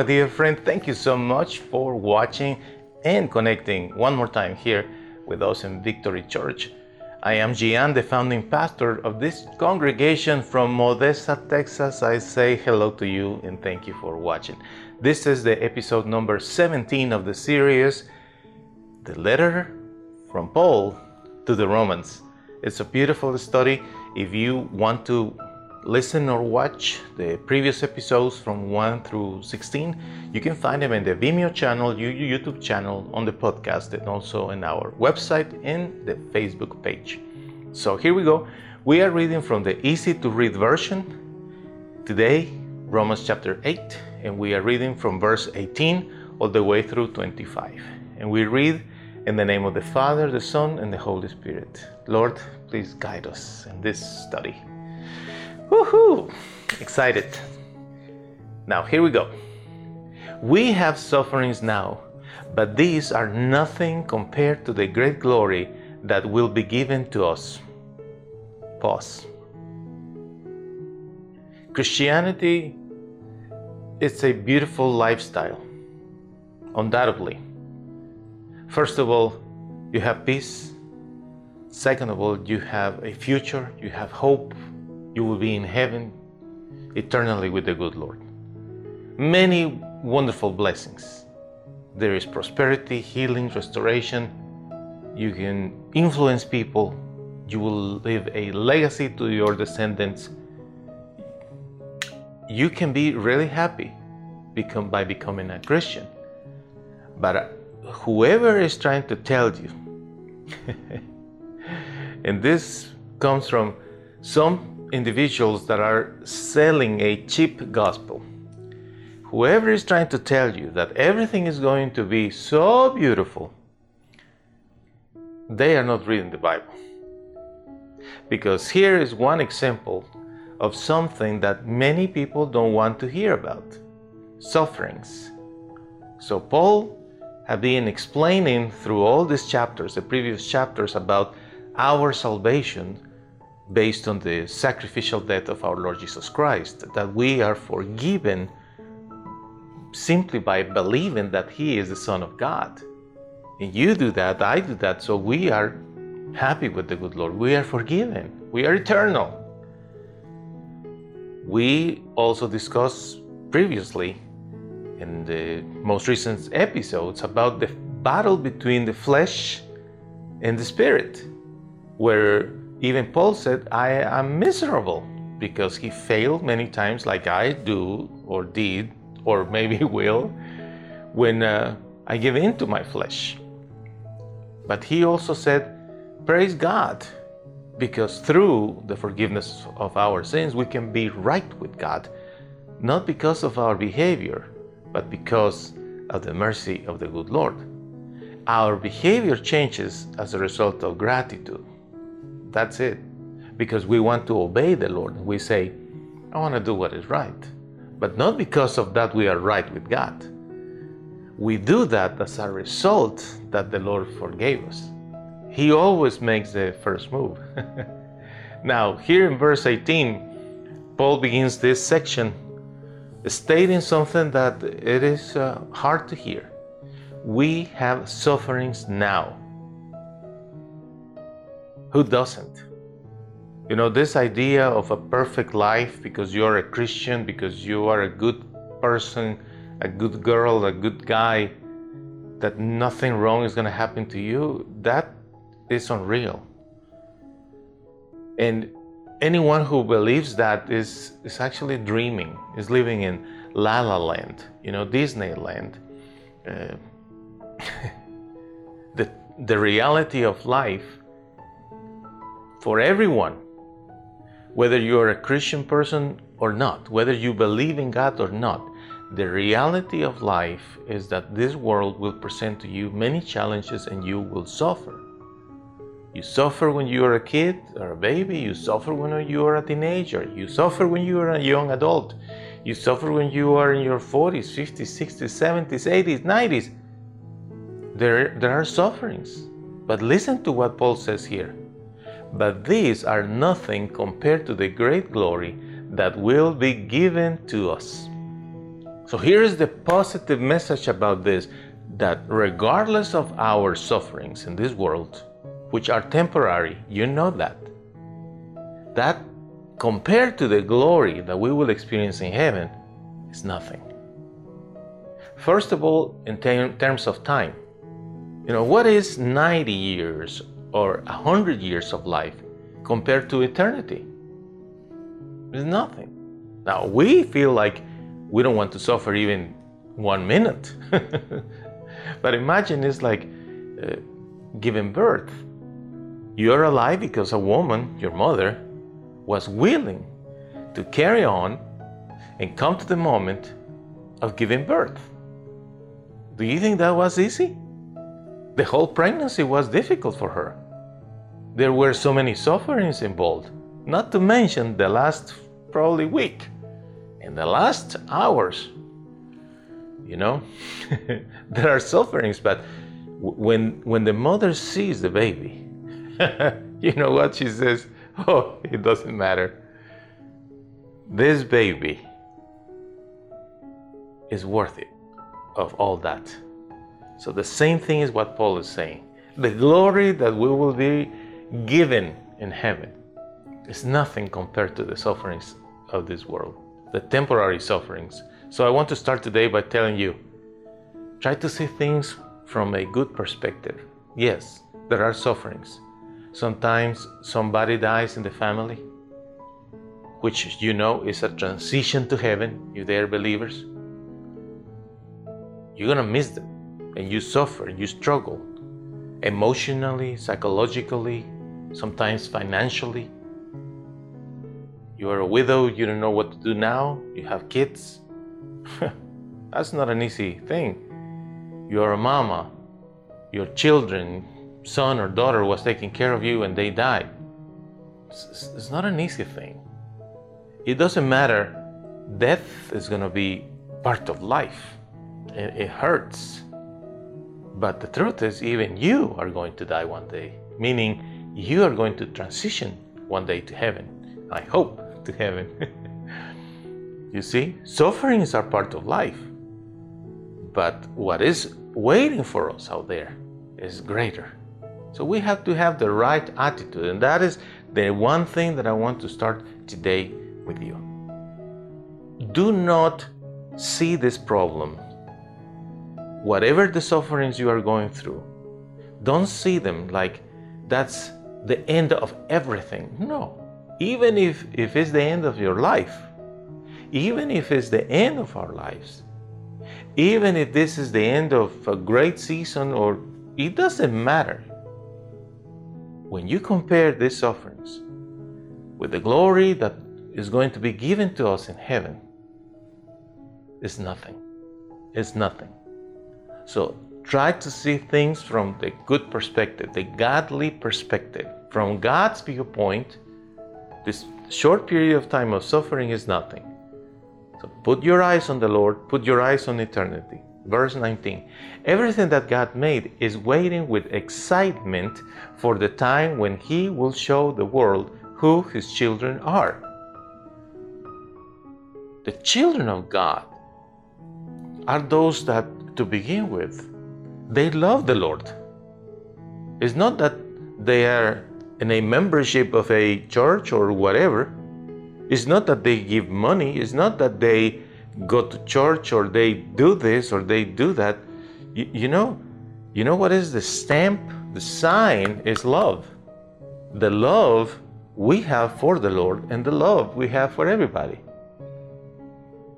My dear friend. Thank you so much for watching and connecting one more time here with us in Victory Church. I am Gian, the founding pastor of this congregation from Modesta, Texas. I say hello to you and thank you for watching. This is the episode number 17 of the series, The Letter from Paul to the Romans. It's a beautiful study. If you want to listen or watch the previous episodes from 1 through 16, you can find them in the Vimeo channel, YouTube channel, on the podcast, and also in our website and the Facebook page. So here we go. We are reading from the easy to read version. Today, Romans chapter 8, and we are reading from verse 18 all the way through 25. And we read in the name of the Father, the Son, and the Holy Spirit. Lord, please guide us in this study. Woohoo! Excited. Now, here we go. We have sufferings now, but these are nothing compared to the great glory that will be given to us. Pause. Christianity is a beautiful lifestyle, undoubtedly. First of all, you have peace. Second of all, you have a future, you have hope, you will be in heaven eternally with the good Lord. Many wonderful blessings. There is prosperity, healing, restoration. You can influence people. You will leave a legacy to your descendants. You can be really happy become, by becoming a Christian. But uh, whoever is trying to tell you, and this comes from some individuals that are selling a cheap gospel. Whoever is trying to tell you that everything is going to be so beautiful, they are not reading the Bible. Because here is one example of something that many people don't want to hear about sufferings. So, Paul had been explaining through all these chapters, the previous chapters, about our salvation based on the sacrificial death of our Lord Jesus Christ, that we are forgiven simply by believing that He is the Son of God. And you do that, I do that, so we are happy with the good Lord. We are forgiven, we are eternal. We also discussed previously in the most recent episodes about the battle between the flesh and the spirit, where even Paul said, I am miserable because he failed many times, like I do or did, or maybe will, when uh, I give in to my flesh. But he also said, Praise God, because through the forgiveness of our sins, we can be right with God, not because of our behavior, but because of the mercy of the good Lord. Our behavior changes as a result of gratitude. That's it. Because we want to obey the Lord. We say, I want to do what is right. But not because of that we are right with God. We do that as a result that the Lord forgave us. He always makes the first move. now, here in verse 18, Paul begins this section stating something that it is uh, hard to hear. We have sufferings now. Who doesn't? You know, this idea of a perfect life because you're a Christian, because you are a good person, a good girl, a good guy, that nothing wrong is going to happen to you, that is unreal. And anyone who believes that is, is actually dreaming, is living in La La Land, you know, Disneyland. Uh, the, the reality of life for everyone, whether you're a Christian person or not, whether you believe in God or not. The reality of life is that this world will present to you many challenges and you will suffer. You suffer when you are a kid or a baby, you suffer when you are a teenager, you suffer when you are a young adult, you suffer when you are in your 40s, 50s, 60s, 70s, 80s, 90s. There, there are sufferings. But listen to what Paul says here. But these are nothing compared to the great glory that will be given to us. So here is the positive message about this that regardless of our sufferings in this world, which are temporary, you know that, that compared to the glory that we will experience in heaven is nothing. First of all, in ter- terms of time, you know, what is 90 years or a 100 years of life compared to eternity? It's nothing. Now, we feel like we don't want to suffer even one minute. but imagine it's like uh, giving birth. You're alive because a woman, your mother, was willing to carry on and come to the moment of giving birth. Do you think that was easy? The whole pregnancy was difficult for her. There were so many sufferings involved, not to mention the last probably week in the last hours. You know, there are sufferings, but when when the mother sees the baby, you know what she says? Oh, it doesn't matter. This baby is worth it of all that. So the same thing is what Paul is saying. The glory that we will be given in heaven is nothing compared to the sufferings of this world, the temporary sufferings. So I want to start today by telling you try to see things from a good perspective. Yes, there are sufferings. Sometimes somebody dies in the family, which you know is a transition to heaven, you dare believers. You're gonna miss them, and you suffer, you struggle emotionally, psychologically, sometimes financially. You are a widow, you don't know what to do now, you have kids. That's not an easy thing. You are a mama, your children, son or daughter was taking care of you and they died. It's, it's not an easy thing. It doesn't matter. Death is going to be part of life. It, it hurts. But the truth is, even you are going to die one day, meaning you are going to transition one day to heaven. I hope to heaven. you see, sufferings are part of life. But what is waiting for us out there is greater. So we have to have the right attitude, and that is the one thing that I want to start today with you. Do not see this problem, whatever the sufferings you are going through, don't see them like that's the end of everything. No. Even if, if it's the end of your life, even if it's the end of our lives, even if this is the end of a great season or it doesn't matter when you compare these sufferings with the glory that is going to be given to us in heaven, it's nothing. It's nothing. So try to see things from the good perspective, the godly perspective. From God's viewpoint, this short period of time of suffering is nothing. So put your eyes on the Lord, put your eyes on eternity. Verse 19 Everything that God made is waiting with excitement for the time when He will show the world who His children are. The children of God are those that, to begin with, they love the Lord. It's not that they are in a membership of a church or whatever. It's not that they give money. It's not that they go to church or they do this or they do that. You, you know, you know what is the stamp? The sign is love. The love we have for the Lord and the love we have for everybody.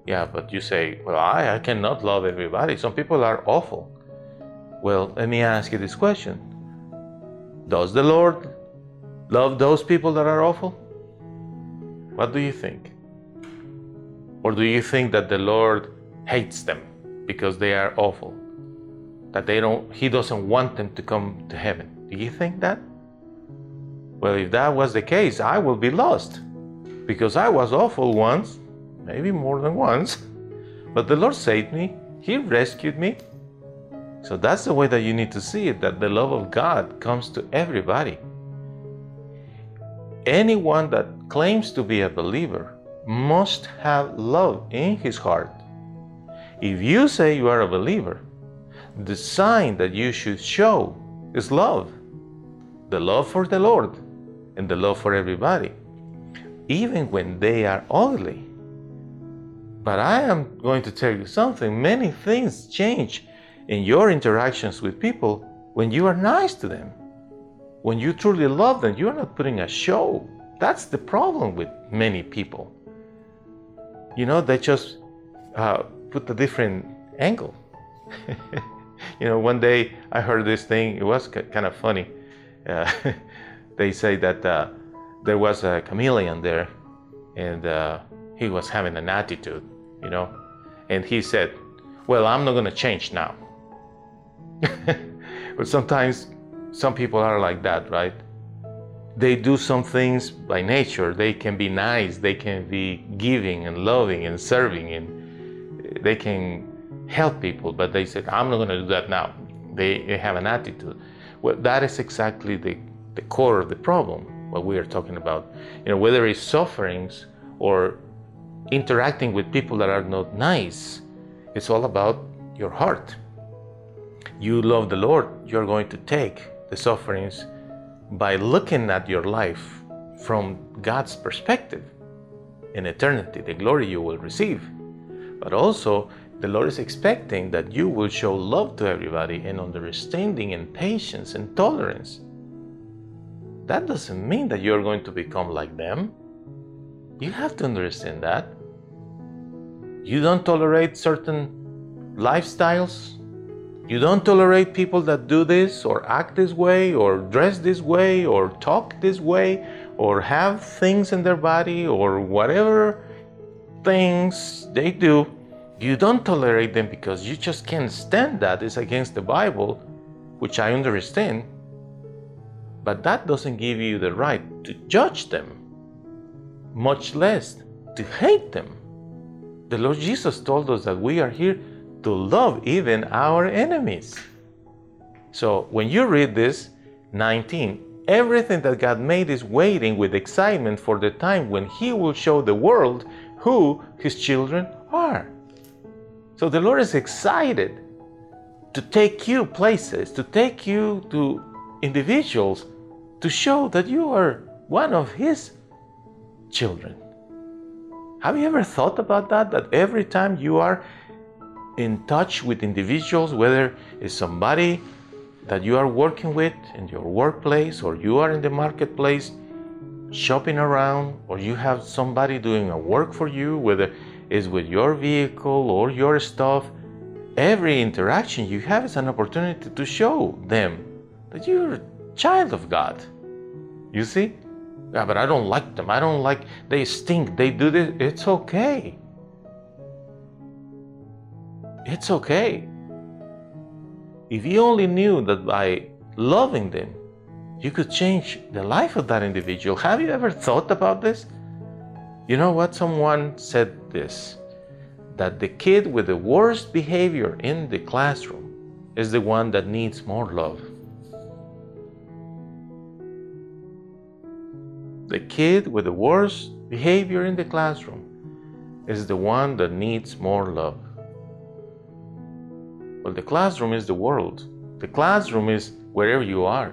Yeah, but you say, well, I, I cannot love everybody. Some people are awful. Well, let me ask you this question Does the Lord love those people that are awful? What do you think? Or do you think that the Lord hates them because they are awful? That they don't he doesn't want them to come to heaven. Do you think that? Well, if that was the case, I will be lost. Because I was awful once, maybe more than once. But the Lord saved me. He rescued me. So that's the way that you need to see it that the love of God comes to everybody. Anyone that claims to be a believer must have love in his heart. If you say you are a believer, the sign that you should show is love the love for the Lord and the love for everybody, even when they are ugly. But I am going to tell you something many things change in your interactions with people when you are nice to them. When you truly love them, you're not putting a show. That's the problem with many people. You know, they just uh, put a different angle. you know, one day I heard this thing, it was kind of funny. Uh, they say that uh, there was a chameleon there and uh, he was having an attitude, you know, and he said, Well, I'm not going to change now. but sometimes some people are like that, right? They do some things by nature. They can be nice, they can be giving and loving and serving, and eh, they can help people, but they said, I'm not going to do that now. They, they have an attitude. Well, that is exactly the, the core of the problem, what we are talking about. You know, whether it's sufferings or interacting with people that are not nice, it's all about your heart. You love the Lord, you're going to take the sufferings by looking at your life from God's perspective in eternity, the glory you will receive. But also, the Lord is expecting that you will show love to everybody and understanding and patience and tolerance. That doesn't mean that you're going to become like them. You have to understand that. You don't tolerate certain lifestyles. You don't tolerate people that do this or act this way or dress this way or talk this way or have things in their body or whatever things they do you don't tolerate them because you just can't stand that. It's against the Bible, which I understand. But that doesn't give you the right to judge them, much less to hate them. The Lord Jesus told us that we are here to love even our enemies. So when you read this 19, everything that God made is waiting with excitement for the time when He will show the world who His children are. So the Lord is excited to take you places, to take you to individuals, to show that you are one of His children. Have you ever thought about that? That every time you are in touch with individuals, whether it's somebody that you are working with in your workplace or you are in the marketplace shopping around or you have somebody doing a work for you, whether it's with your vehicle or your stuff, every interaction you have is an opportunity to show them that you're a child of God. You see? Yeah, but I don't like them. I don't like, they stink. They do this. It's okay. It's okay. If you only knew that by loving them, you could change the life of that individual. Have you ever thought about this? You know what? Someone said this that the kid with the worst behavior in the classroom is the one that needs more love. The kid with the worst behavior in the classroom is the one that needs more love. Well, the classroom is the world. The classroom is wherever you are.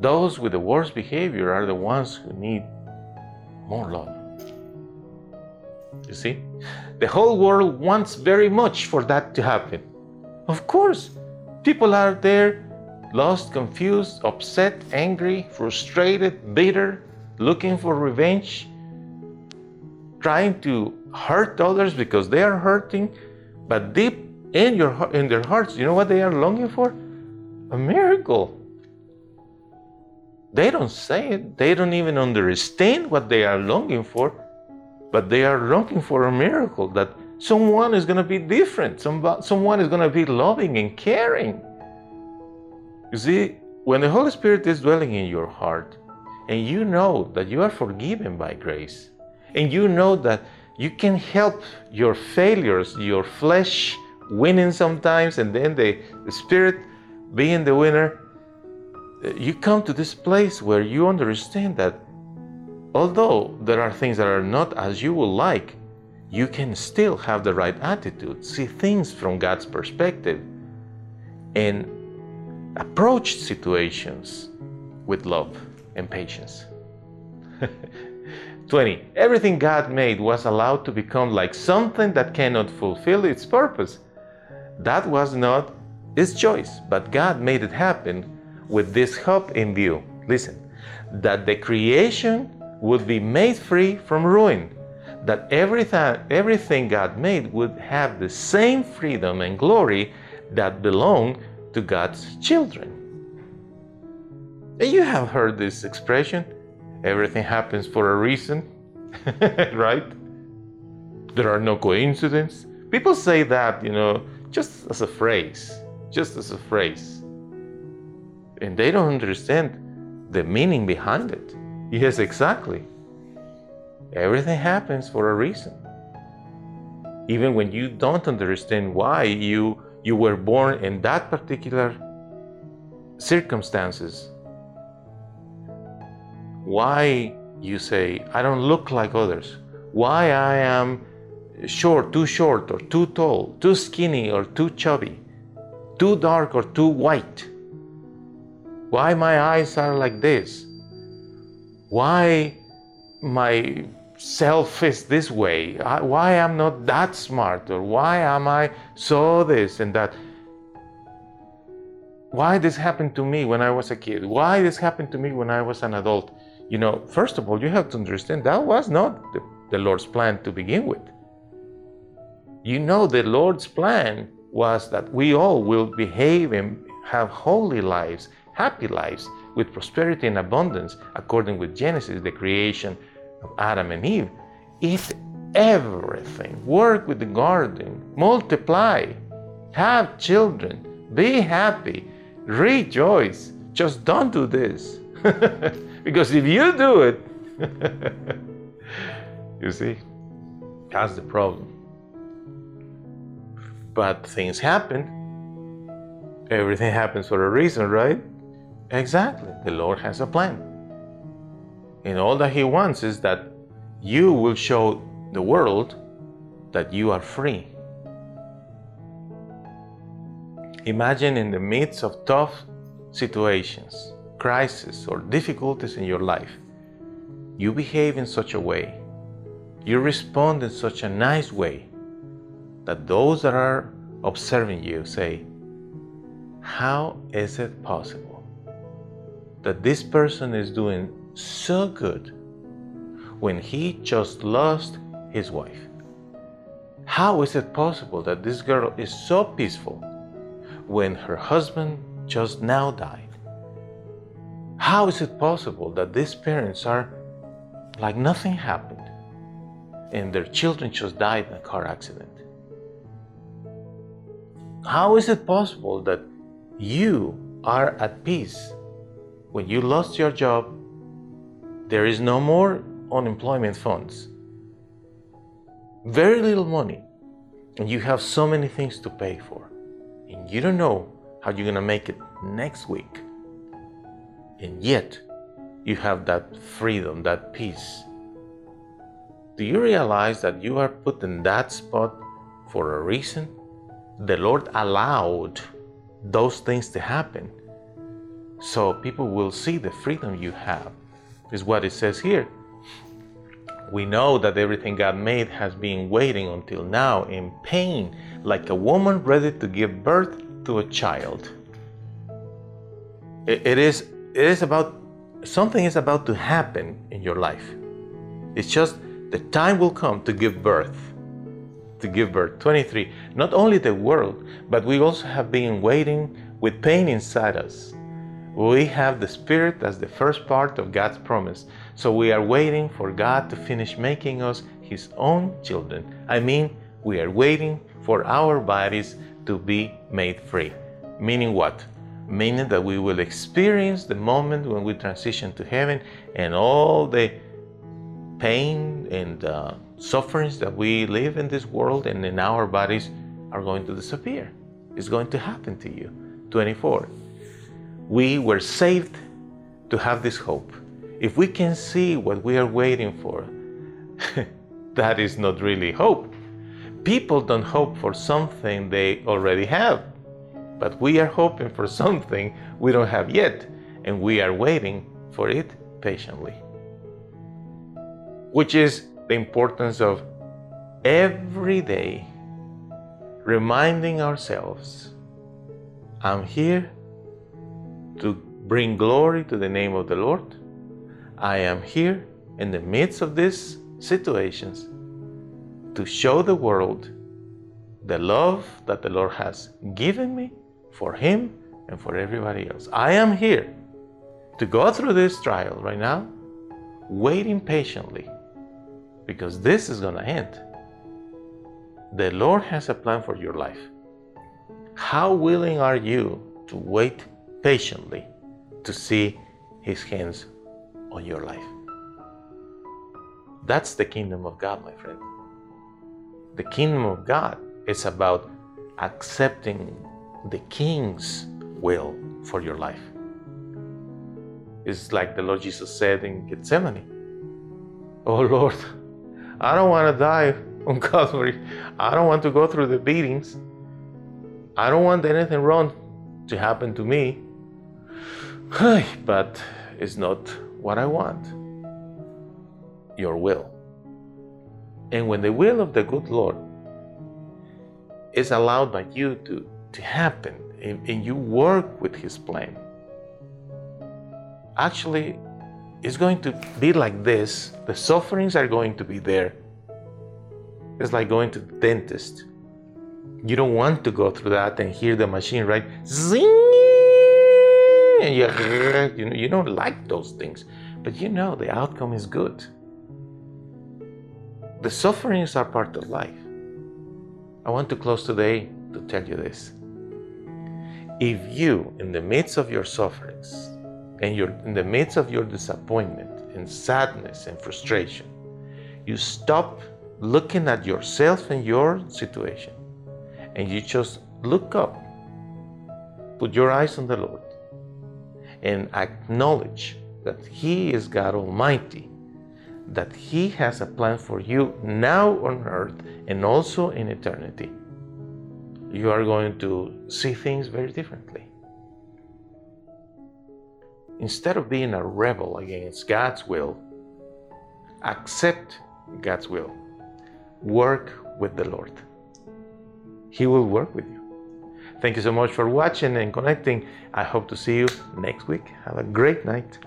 Those with the worst behavior are the ones who need more love. You see? The whole world wants very much for that to happen. Of course, people are there lost, confused, upset, angry, frustrated, bitter, looking for revenge, trying to hurt others because they are hurting, but deep in your in their hearts, you know what they are longing for? A miracle. They don't say it. They don't even understand what they are longing for, but they are longing for a miracle that someone is going to be different. someone is going to be loving and caring. You see, when the Holy Spirit is dwelling in your heart, and you know that you are forgiven by grace, and you know that you can help your failures, your flesh winning sometimes, and then the, the Spirit being the winner, uh, you come to this place where you understand that although there are things that are not as you would like, you can still have the right attitude, see things from God's perspective, and approach situations with love and patience. 20. Everything God made was allowed to become like something that cannot fulfill its purpose. That was not his choice, but God made it happen with this hope in view. Listen, that the creation would be made free from ruin, that everything, everything God made would have the same freedom and glory that belong to God's children. And you have heard this expression everything happens for a reason, right? There are no coincidences. People say that, you know, just as a phrase, just as a phrase. And they don't understand the meaning behind it. Yes, exactly. Everything happens for a reason. Even when you don't understand why you you were born in that particular circumstances, why you say I don't look like others, why I am short, too short or too tall, too skinny or too chubby, too dark or too white. Why my eyes are like this? Why my self is this way? Why I'm not that smart? Or why am I so this and that? Why this happened to me when I was a kid? Why this happened to me when I was an adult? You know, first of all, you have to understand that was not the, the Lord's plan to begin with. You know, the Lord's plan was that we all will behave and have holy lives, happy lives, with prosperity and abundance, according with Genesis, the creation of Adam and Eve. Eat everything, work with the garden, multiply, have children, be happy, rejoice. Just don't do this. because if you do it, you see, that's the problem. But things happen. Everything happens for a reason, right? Exactly. The Lord has a plan. And all that He wants is that you will show the world that you are free. Imagine in the midst of tough situations, crisis, or difficulties in your life, you behave in such a way, you respond in such a nice way that those that are observing you say, How is it possible that this person is doing so good when he just lost his wife? How is it possible that this girl is so peaceful when her husband just now died? How is it possible that these parents are like nothing happened and their children just died in a car accident? How is it possible that you are at peace when you lost your job? There is no more unemployment funds, very little money, and you have so many things to pay for, and you don't know how you're gonna make it next week. And yet, you have that freedom, that peace. Do you realize that you are put in that spot for a reason? The Lord allowed those things to happen so people will see the freedom you have, is what it says here. We know that everything God made has been waiting until now in pain, like a woman ready to give birth to a child. it, it is, it is about, something is about to happen in your life. It's just the time will come to give birth to give birth. 23. Not only the world, but we also have been waiting with pain inside us. We have the Spirit as the first part of God's promise. So we are waiting for God to finish making us His own children. I mean, we are waiting for our bodies to be made free. Meaning what? Meaning that we will experience the moment when we transition to heaven and all the pain and uh, sufferings that we live in this world and in our bodies are going to disappear. It's going to happen to you. 24. We were saved to have this hope. If we can see what we are waiting for, that is not really hope. People don't hope for something they already have, but we are hoping for something we don't have yet, and we are waiting for it patiently. Which is the importance of every day reminding ourselves I'm here to bring glory to the name of the Lord. I am here in the midst of these situations to show the world the love that the Lord has given me for Him and for everybody else. I am here to go through this trial right now, waiting patiently, because this is going to end. The Lord has a plan for your life. How willing are you to wait patiently to see His hands on your life? That's the kingdom of God, my friend. The kingdom of God is about accepting the King's will for your life. It's like the Lord Jesus said in Gethsemane Oh Lord, I don't want to die on Calvary. I don't want to go through the beatings. I don't want anything wrong to happen to me. but it's not what I want. Your will. And when the will of the good Lord is allowed by you to, to happen and, and you work with His plan, actually, it's going to be like this. The sufferings are going to be there. It's like going to the dentist. You don't want to go through that and hear the machine, right? Zing! And you, you, you don't like those things, but you know the outcome is good. The sufferings are part of life. I want to close today to tell you this. If you, in the midst of your sufferings, and you're in the midst of your disappointment and sadness and frustration, you stop looking at yourself and your situation and you just look up, put your eyes on the Lord, and acknowledge that He is God Almighty, that He has a plan for you now on earth and also in eternity. You are going to see things very differently. Instead of being a rebel against God's will, accept God's will. Work with the Lord. He will work with you. Thank you so much for watching and connecting. I hope to see you next week. Have a great night.